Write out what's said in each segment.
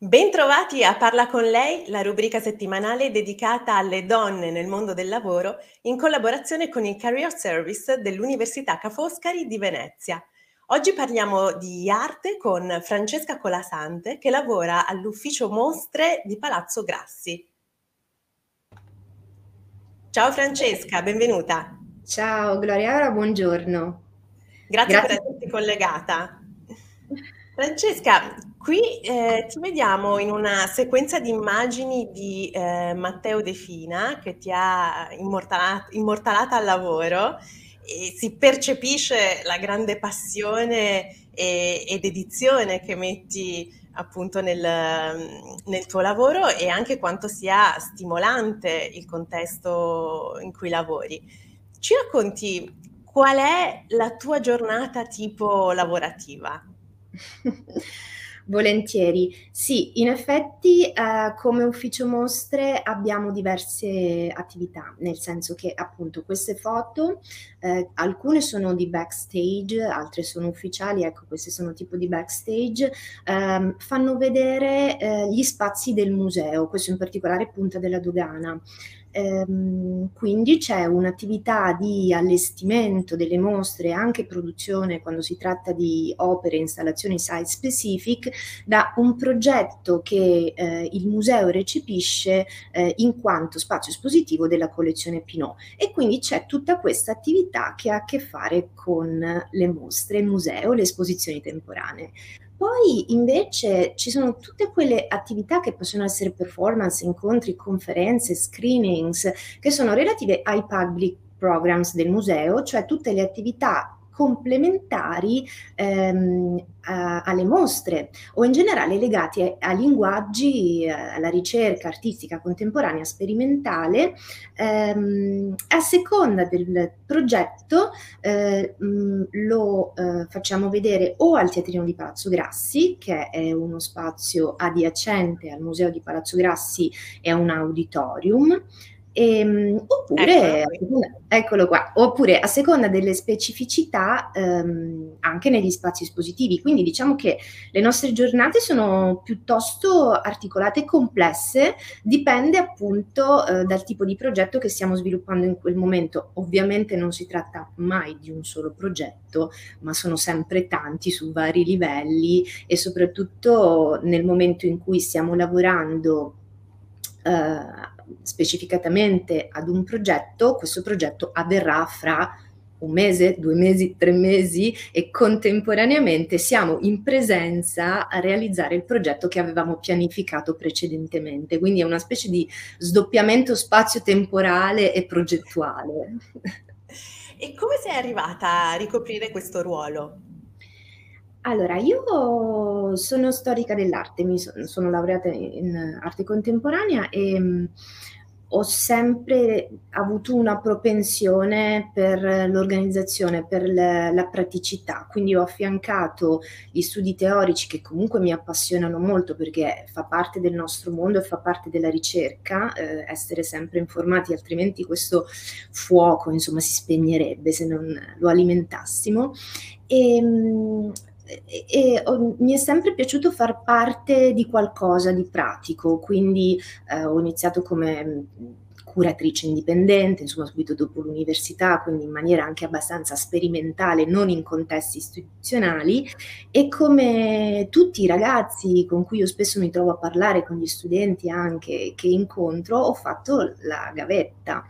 Bentrovati a Parla con lei, la rubrica settimanale dedicata alle donne nel mondo del lavoro in collaborazione con il Career Service dell'Università Ca' Foscari di Venezia. Oggi parliamo di arte con Francesca Colasante che lavora all'ufficio mostre di Palazzo Grassi. Ciao Francesca, benvenuta. Ciao Gloria, buongiorno. Grazie, Grazie per esserti collegata. Francesca, qui eh, ti vediamo in una sequenza di immagini di eh, Matteo De Fina che ti ha immortalata, immortalata al lavoro e si percepisce la grande passione e, ed edizione che metti appunto nel, nel, tuo lavoro e anche quanto sia stimolante il contesto in cui lavori. Ci racconti qual è la tua giornata tipo lavorativa? Volentieri. Sì, in effetti eh, come ufficio mostre abbiamo diverse attività, nel senso che appunto queste foto, eh, alcune sono di backstage, altre sono ufficiali, ecco queste sono tipo di backstage, ehm, fanno vedere eh, gli spazi del museo, questo in particolare Punta della Dogana. Ehm, quindi c'è un'attività di allestimento delle mostre, anche produzione quando si tratta di opere installazioni site specific, da un progetto che eh, il museo recepisce eh, in quanto spazio espositivo della collezione Pinot. E quindi c'è tutta questa attività che ha a che fare con le mostre, il museo, le esposizioni temporanee. Poi invece ci sono tutte quelle attività che possono essere performance, incontri, conferenze, screenings, che sono relative ai public programs del museo, cioè tutte le attività complementari ehm, a, alle mostre o in generale legati a, a linguaggi, eh, alla ricerca artistica contemporanea sperimentale, ehm, a seconda del progetto eh, mh, lo eh, facciamo vedere o al Teatrino di Palazzo Grassi, che è uno spazio adiacente al Museo di Palazzo Grassi e a un auditorium, Ehm, oppure, eccolo. eccolo qua, oppure a seconda delle specificità ehm, anche negli spazi espositivi. Quindi diciamo che le nostre giornate sono piuttosto articolate e complesse, dipende appunto eh, dal tipo di progetto che stiamo sviluppando in quel momento. Ovviamente non si tratta mai di un solo progetto, ma sono sempre tanti su vari livelli e soprattutto nel momento in cui stiamo lavorando eh, specificatamente ad un progetto, questo progetto avverrà fra un mese, due mesi, tre mesi e contemporaneamente siamo in presenza a realizzare il progetto che avevamo pianificato precedentemente. Quindi è una specie di sdoppiamento spazio-temporale e progettuale. E come sei arrivata a ricoprire questo ruolo? Allora, io sono storica dell'arte, mi so sono laureata in arte contemporanea e, mhmm, ho sempre avuto una propensione per l'organizzazione, per l la praticità, quindi ho affiancato gli studi teorici che comunque mi appassionano molto perché fa parte del nostro mondo e fa parte della ricerca, ehm, essere sempre informati, altrimenti questo fuoco, insomma, si spegnerebbe se non lo alimentassimo. Ehm, e, ho, mi è sempre piaciuto far parte di qualcosa di pratico, quindi eh, ho iniziato come curatrice indipendente, insomma subito dopo l'università, quindi in maniera anche abbastanza sperimentale, non in contesti istituzionali. E come tutti i ragazzi con cui io spesso mi trovo a parlare, con gli studenti anche che incontro, ho fatto la gavetta,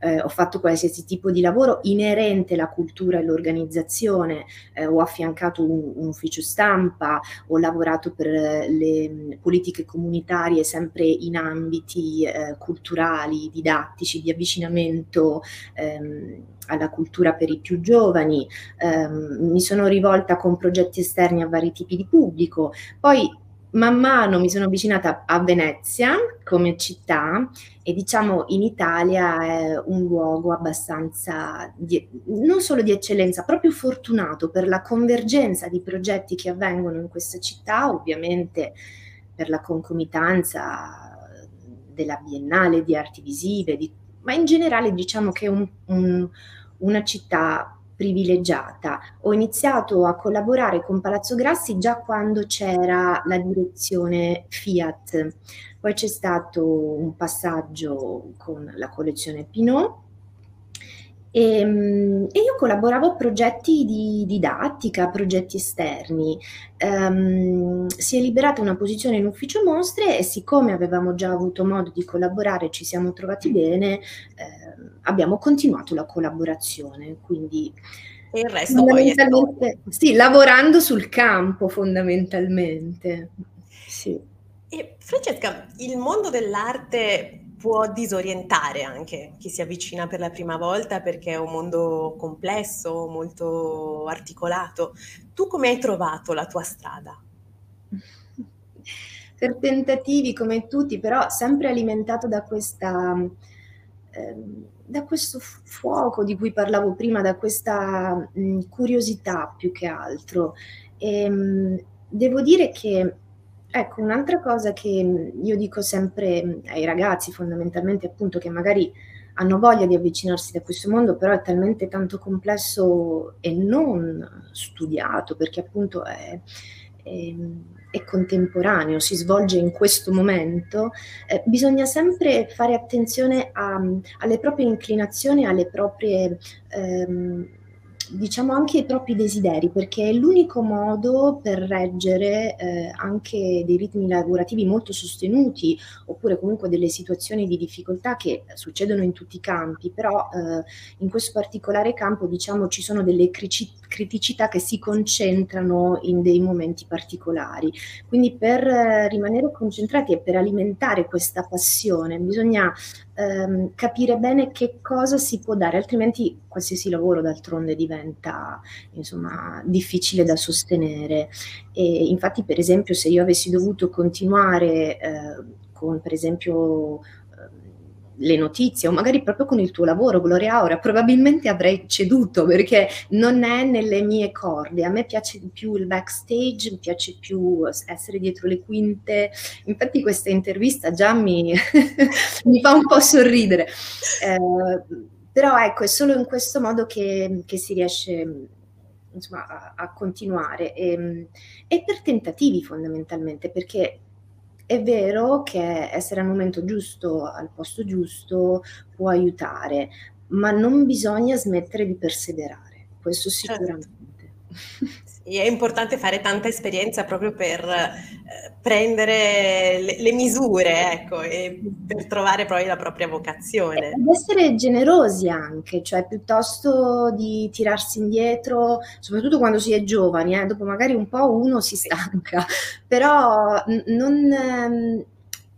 eh, ho fatto qualsiasi tipo di lavoro inerente alla cultura e all'organizzazione, eh, ho affiancato un, un ufficio stampa, ho lavorato per le politiche comunitarie sempre in ambiti eh, culturali, di didattici, di avvicinamento ehm, alla cultura per i più giovani, ehm, mi sono rivolta con progetti esterni a vari tipi di pubblico, poi man mano mi sono avvicinata a Venezia come città e diciamo in Italia è un luogo abbastanza di, non solo di eccellenza, proprio fortunato per la convergenza di progetti che avvengono in questa città, ovviamente per la concomitanza della Biennale di Arti Visive, di, ma in generale diciamo che è un, un, una città privilegiata. Ho iniziato a collaborare con Palazzo Grassi già quando c'era la direzione Fiat, poi c'è stato un passaggio con la collezione Pinot e, ehm, e, io collaboravo a progetti di didattica, progetti esterni. Um, si è liberata una posizione in ufficio mostre e siccome avevamo già avuto modo di collaborare, ci siamo trovati bene, eh, abbiamo continuato la collaborazione. Quindi e il resto poi è Sì, lavorando sul campo fondamentalmente. Sì. E Francesca, il mondo dell'arte può disorientare anche chi si avvicina per la prima volta perché è un mondo complesso, molto articolato. Tu come hai trovato la tua strada? Per tentativi come tutti, però sempre alimentato da questa... Eh, da questo fuoco di cui parlavo prima, da questa mh, curiosità più che altro. E, mh, devo dire che Ecco, un'altra cosa che mhmm, io dico sempre mhmm, ai ragazzi fondamentalmente appunto che magari hanno voglia di avvicinarsi da questo mondo, però è talmente tanto complesso e non studiato, perché appunto è, è, è contemporaneo, si svolge in questo momento, eh, bisogna sempre fare attenzione a, alle proprie inclinazioni, alle proprie... Ehm, diciamo anche i propri desideri, perché è l'unico modo per reggere eh, anche dei ritmi lavorativi molto sostenuti, oppure comunque delle situazioni di difficoltà che succedono in tutti i campi, però eh, in questo particolare campo diciamo ci sono delle criticità che si concentrano in dei momenti particolari. Quindi per eh, rimanere concentrati e per alimentare questa passione bisogna ehm, capire bene che cosa si può dare, altrimenti qualsiasi lavoro d'altronde diventa insomma, difficile da sostenere. E infatti, per esempio, se io avessi dovuto continuare eh, con, per esempio, le notizie o magari proprio con il tuo lavoro, Gloria Aura, probabilmente avrei ceduto perché non è nelle mie corde. A me piace di più il backstage, mi piace più essere dietro le quinte. Infatti questa intervista già mi, mi fa un po' sorridere. Eh, però ecco, è solo in questo modo che, che si riesce insomma, a, a continuare e, e per tentativi fondamentalmente, perché è vero che essere al momento giusto, al posto giusto, può aiutare, ma non bisogna smettere di perseverare, questo certo. sicuramente. Certo. È importante fare tanta esperienza proprio per eh, prendere le, le, misure, ecco, e per trovare poi la propria vocazione. Ed essere generosi anche, cioè piuttosto di tirarsi indietro, soprattutto quando si è giovani, eh, dopo magari un po' uno si stanca, però non... Ehm,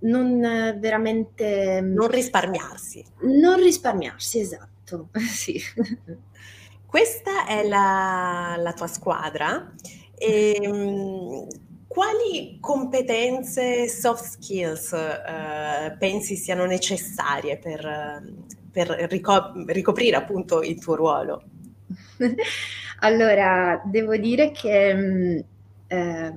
non veramente... Non risparmiarsi. Non risparmiarsi, esatto, sì. Questa è la, la tua squadra. E, ehm, quali competenze, soft skills eh, pensi siano necessarie per, per rico- ricoprire appunto il tuo ruolo? allora, devo dire che eh,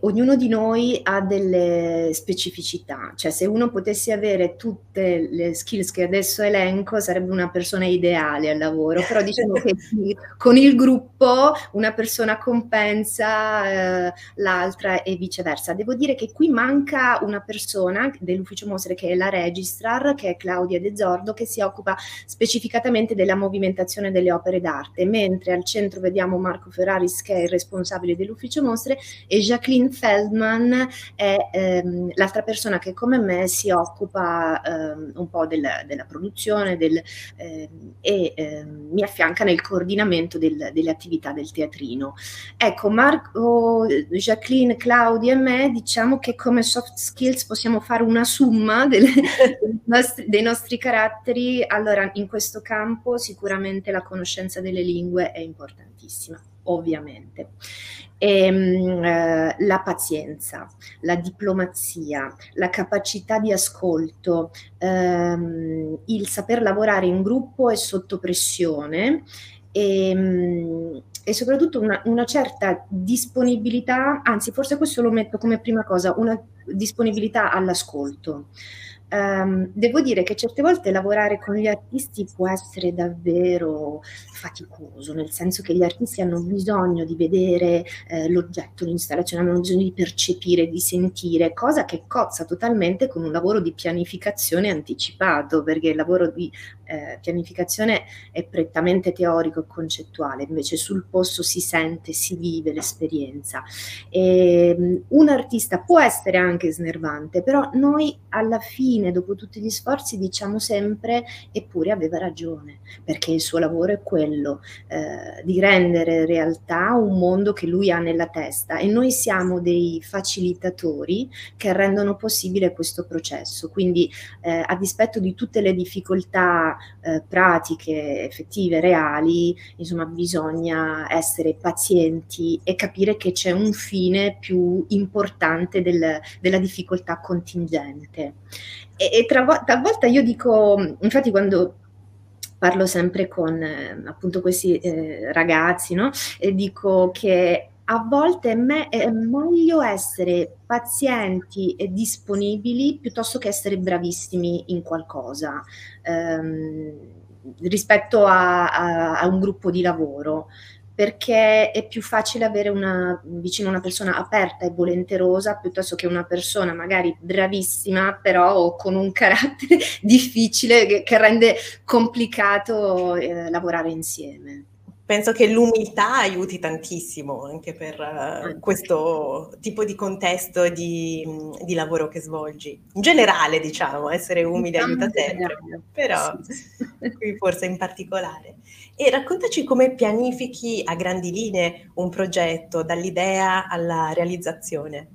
ognuno di noi ha delle specificità, cioè se uno potesse avere tutte le skills che adesso elenco sarebbe una persona ideale al lavoro, però diciamo che con il gruppo una persona compensa eh, l'altra e viceversa. Devo dire che qui manca una persona dell'ufficio mostre che è la registrar, che è Claudia De Zordo, che si occupa specificatamente della movimentazione delle opere d'arte, mentre al centro vediamo Marco Ferraris che è il responsabile dell'ufficio mostre e Jacqueline Kathleen Feldman è ehm, l'altra persona che come me si occupa ehm, un po' del, della produzione del, ehm, e ehm, mi affianca nel coordinamento del, delle attività del teatrino. Ecco, Marco, Jacqueline, Claudia e me diciamo che come soft skills possiamo fare una somma dei, dei nostri caratteri. Allora, in questo campo sicuramente la conoscenza delle lingue è importantissima ovviamente. E, ehm, eh, la pazienza, la diplomazia, la capacità di ascolto, ehm, il saper lavorare in gruppo e sotto pressione e, ehm, e soprattutto una, una, certa disponibilità, anzi forse questo lo metto come prima cosa, una disponibilità all'ascolto Um, devo dire che certe volte lavorare con gli artisti può essere davvero faticoso, nel senso che gli artisti hanno bisogno di vedere eh, l'oggetto, l'installazione, hanno bisogno di percepire, di sentire, cosa che cozza totalmente con un lavoro di pianificazione anticipato, perché il lavoro di eh, pianificazione è prettamente teorico e concettuale, invece sul posto si sente, si vive l'esperienza. E, um, un artista può essere anche snervante, però noi alla fine, dopo tutti gli sforzi, diciamo sempre, eppure aveva ragione, perché il suo lavoro è quello eh, di rendere realtà un mondo che lui ha nella testa e noi siamo dei facilitatori che rendono possibile questo processo. Quindi eh, a dispetto di tutte le difficoltà eh, pratiche, effettive, reali, insomma bisogna essere pazienti e capire che c'è un fine più importante del, della difficoltà contingente. E, e talvolta io dico, infatti quando parlo sempre con eh, appunto questi eh, ragazzi, no? E dico che a volte è, me- è, meglio essere pazienti e disponibili piuttosto che essere bravissimi in qualcosa ehm, rispetto a, a, a, un gruppo di lavoro perché è più facile avere una, vicino una persona aperta e volenterosa piuttosto che una persona magari bravissima però con un carattere difficile che, che rende complicato eh, lavorare insieme penso che l'umiltà aiuti tantissimo anche per uh, questo tipo di contesto di, di, lavoro che svolgi. In generale, diciamo, essere umile aiuta sempre, però qui forse in particolare. E raccontaci come pianifichi a grandi linee un progetto, dall'idea alla realizzazione.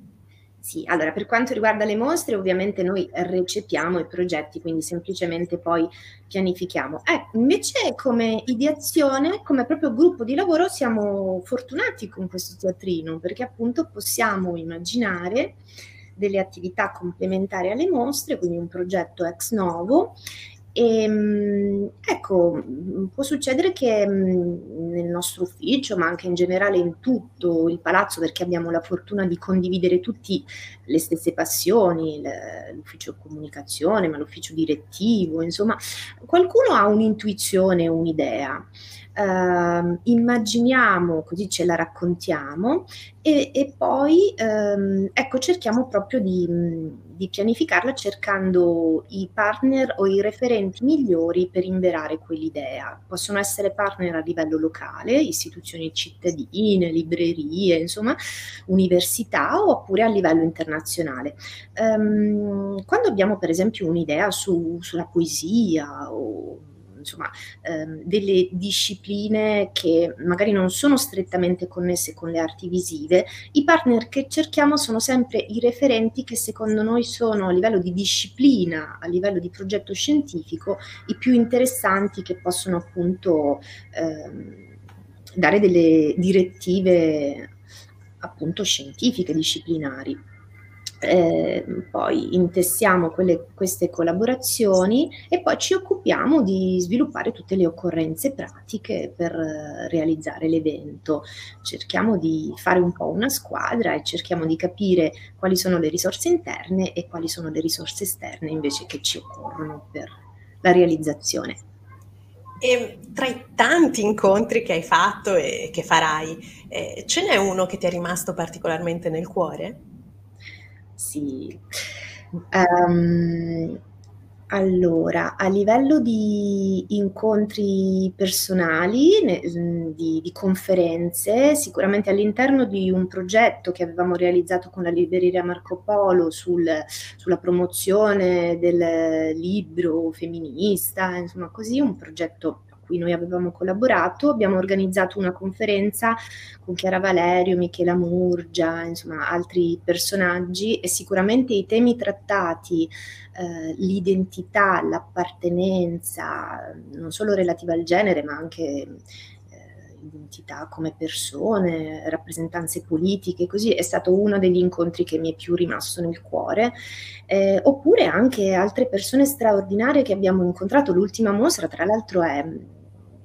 Sì, allora per quanto riguarda le mostre, ovviamente noi recepiamo i progetti, quindi semplicemente poi pianifichiamo. Eh, invece come ideazione, come proprio gruppo di lavoro, siamo fortunati con questo teatrino, perché appunto possiamo immaginare delle attività complementari alle mostre, quindi un progetto ex novo e, ehm, ecco, può succedere che mm, nel nostro ufficio, ma anche in generale in tutto il palazzo, perché abbiamo la fortuna di condividere tutti le stesse passioni, l'ufficio comunicazione, ma l'ufficio direttivo, insomma, qualcuno ha un'intuizione, un'idea eh, immaginiamo, così ce la raccontiamo e, e poi ehm, ecco cerchiamo proprio di, di, pianificarla cercando i partner o i referenti migliori per inverare quell'idea. Possono essere partner a livello locale, istituzioni cittadine, librerie, insomma, università oppure a livello internazionale. Um, quando abbiamo per esempio un'idea su, sulla poesia o insomma, ehm, delle discipline che magari non sono strettamente connesse con le arti visive, i partner che cerchiamo sono sempre i referenti che secondo noi sono a livello di disciplina, a livello di progetto scientifico, i più interessanti che possono appunto ehm, dare delle direttive appunto scientifiche, disciplinari. Eh, poi intessiamo quelle, queste collaborazioni e poi ci occupiamo di sviluppare tutte le occorrenze pratiche per eh, realizzare l'evento. Cerchiamo di fare un po' una squadra e cerchiamo di capire quali sono le risorse interne e quali sono le risorse esterne invece che ci occorrono per la realizzazione. E tra i tanti incontri che hai fatto e che farai, eh, ce n'è uno che ti è rimasto particolarmente nel cuore? Sì. Um, allora, a livello di incontri personali, ne, di, di, conferenze, sicuramente all'interno di un progetto che avevamo realizzato con la libreria Marco Polo sul, sulla promozione del libro femminista, insomma così, un progetto cui noi avevamo collaborato, abbiamo organizzato una conferenza con Chiara Valerio, Michela Murgia, insomma altri personaggi e sicuramente i temi trattati, eh, l'identità, l'appartenenza, non solo relativa al genere, ma anche eh, identità come persone, rappresentanze politiche, così è stato uno degli incontri che mi è più rimasto nel cuore, eh, oppure anche altre persone straordinarie che abbiamo incontrato. L'ultima mostra, tra l'altro, è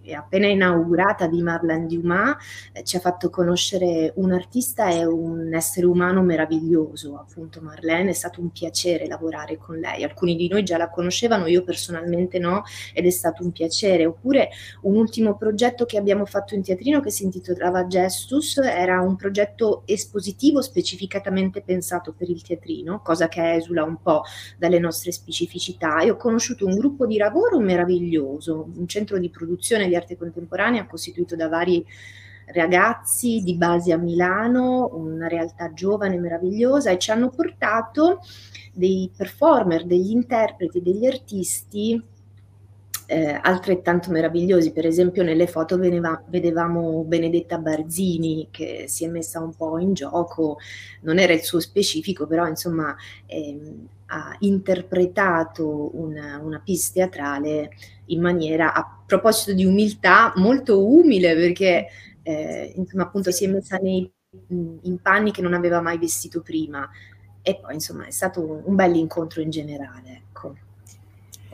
è appena inaugurata di Marlène Dumas, eh, ci ha fatto conoscere un artista e un essere umano meraviglioso, appunto Marlène, è stato un piacere lavorare con lei, alcuni di noi già la conoscevano, io personalmente no, ed è stato un piacere, oppure un ultimo progetto che abbiamo fatto in teatrino che si intitolava Gestus, era un progetto espositivo specificatamente pensato per il teatrino, cosa che esula un po' dalle nostre specificità, e ho conosciuto un gruppo di lavoro meraviglioso, un centro di produzione di arte contemporanea costituito da vari ragazzi di base a Milano, una realtà giovane meravigliosa e ci hanno portato dei performer, degli interpreti, degli artisti eh, altrettanto meravigliosi. Per esempio nelle foto veneva, vedevamo Benedetta Barzini che si è messa un po' in gioco, non era il suo specifico, però insomma ehm, ha interpretato una, una piece teatrale in maniera, a proposito di umiltà, molto umile perché eh, insomma appunto si è messa nei, in panni che non aveva mai vestito prima e poi insomma è stato un, un bel incontro in generale.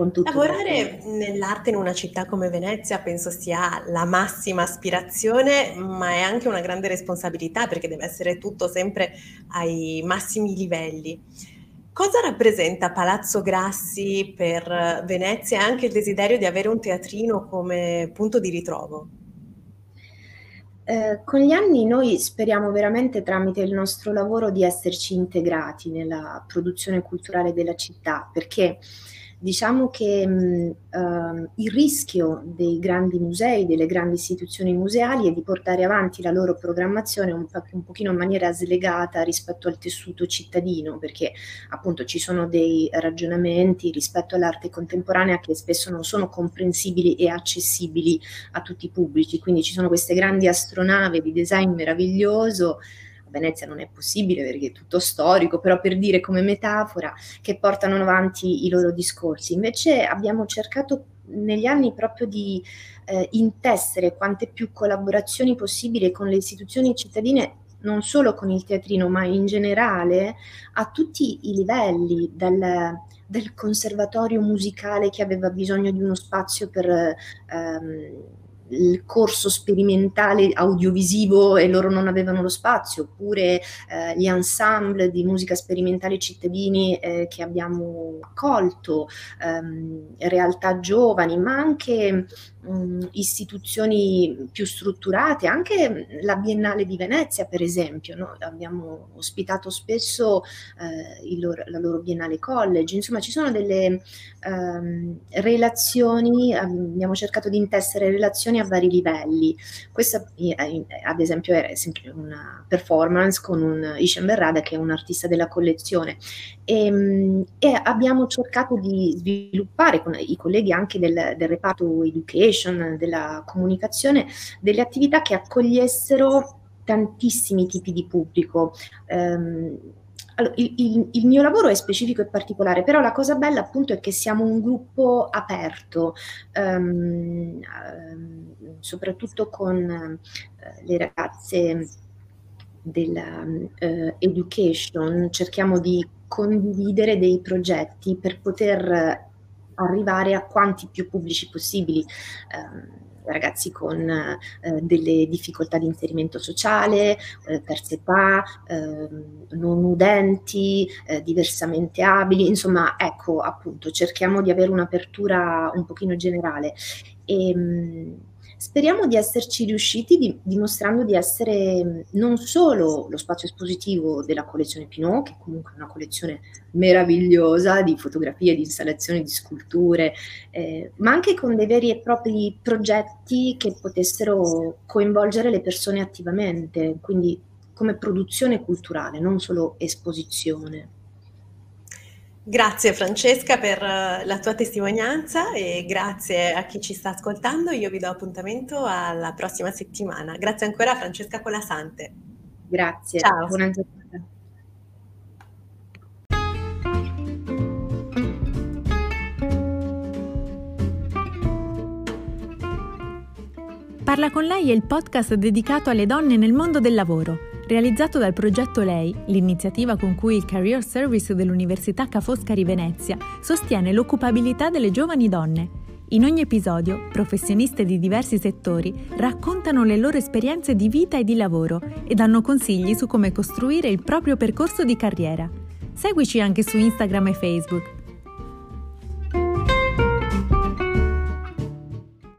Ecco. Lavorare nell'arte in una città come Venezia penso sia la massima aspirazione, ma è anche una grande responsabilità perché deve essere tutto sempre ai massimi livelli. Cosa rappresenta Palazzo Grassi per Venezia e anche il desiderio di avere un teatrino come punto di ritrovo? Eh, con gli anni noi speriamo veramente tramite il nostro lavoro di esserci integrati nella produzione culturale della città, perché Diciamo che mh, uh, il rischio dei grandi musei, delle grandi istituzioni museali è di portare avanti la loro programmazione un, po- un pochino in maniera slegata rispetto al tessuto cittadino, perché appunto ci sono dei ragionamenti rispetto all'arte contemporanea che spesso non sono comprensibili e accessibili a tutti i pubblici, quindi ci sono queste grandi astronavi di design meraviglioso Venezia non è possibile perché è tutto storico, però per dire come metafora che portano avanti i loro discorsi. Invece abbiamo cercato negli anni proprio di eh, intessere quante più collaborazioni possibili con le istituzioni cittadine non solo con il teatrino, ma in generale a tutti i livelli, dal, del conservatorio musicale che aveva bisogno di uno spazio per ehm, il corso sperimentale audiovisivo e loro non avevano lo spazio, oppure eh, gli ensemble di musica sperimentale cittadini eh, che abbiamo accolto, ehm, realtà giovani, ma anche mh, istituzioni più strutturate, anche la Biennale di Venezia, per esempio, no? abbiamo ospitato spesso eh, loro, la loro Biennale College, insomma ci sono delle ehm, relazioni, abbiamo cercato di intessere relazioni a vari livelli. Questa ad esempio è una performance con un Ishan Berrada che è un artista della collezione e, ehm, e abbiamo cercato di sviluppare con i colleghi anche del, del reparto education della comunicazione, delle attività che accogliessero tantissimi tipi di pubblico. Um, allora, il, il, il, mio lavoro è specifico e particolare, però la cosa bella appunto è che siamo un gruppo aperto, um, um, soprattutto con uh, le ragazze della uh, education, cerchiamo di condividere dei progetti per poter arrivare a quanti più pubblici possibili. Eh, ragazzi con eh, delle difficoltà di inserimento sociale, eh, terza età, eh, non udenti, eh, diversamente abili, insomma, ecco, appunto, cerchiamo di avere un'apertura un pochino generale. E, ehm, Speriamo di esserci riusciti di, dimostrando di essere non solo lo spazio espositivo della collezione Pinot, che comunque è una collezione meravigliosa di fotografie, di installazioni, di sculture, eh, ma anche con dei veri e propri progetti che potessero coinvolgere le persone attivamente, quindi come produzione culturale, non solo esposizione. Grazie Francesca per eh, la tua testimonianza e grazie a chi ci sta ascoltando. Io vi do appuntamento alla prossima settimana. Grazie ancora a Francesca Colasante. Grazie. Ciao. Buona giornata. Parla con lei è il podcast dedicato alle donne nel mondo del lavoro realizzato dal progetto Lei, l'iniziativa con cui il Career Service dell'Università Ca' Foscari Venezia sostiene l'occupabilità delle giovani donne. In ogni episodio, professioniste di diversi settori raccontano le loro esperienze di vita e di lavoro e danno consigli su come costruire il proprio percorso di carriera. Seguici anche su Instagram e Facebook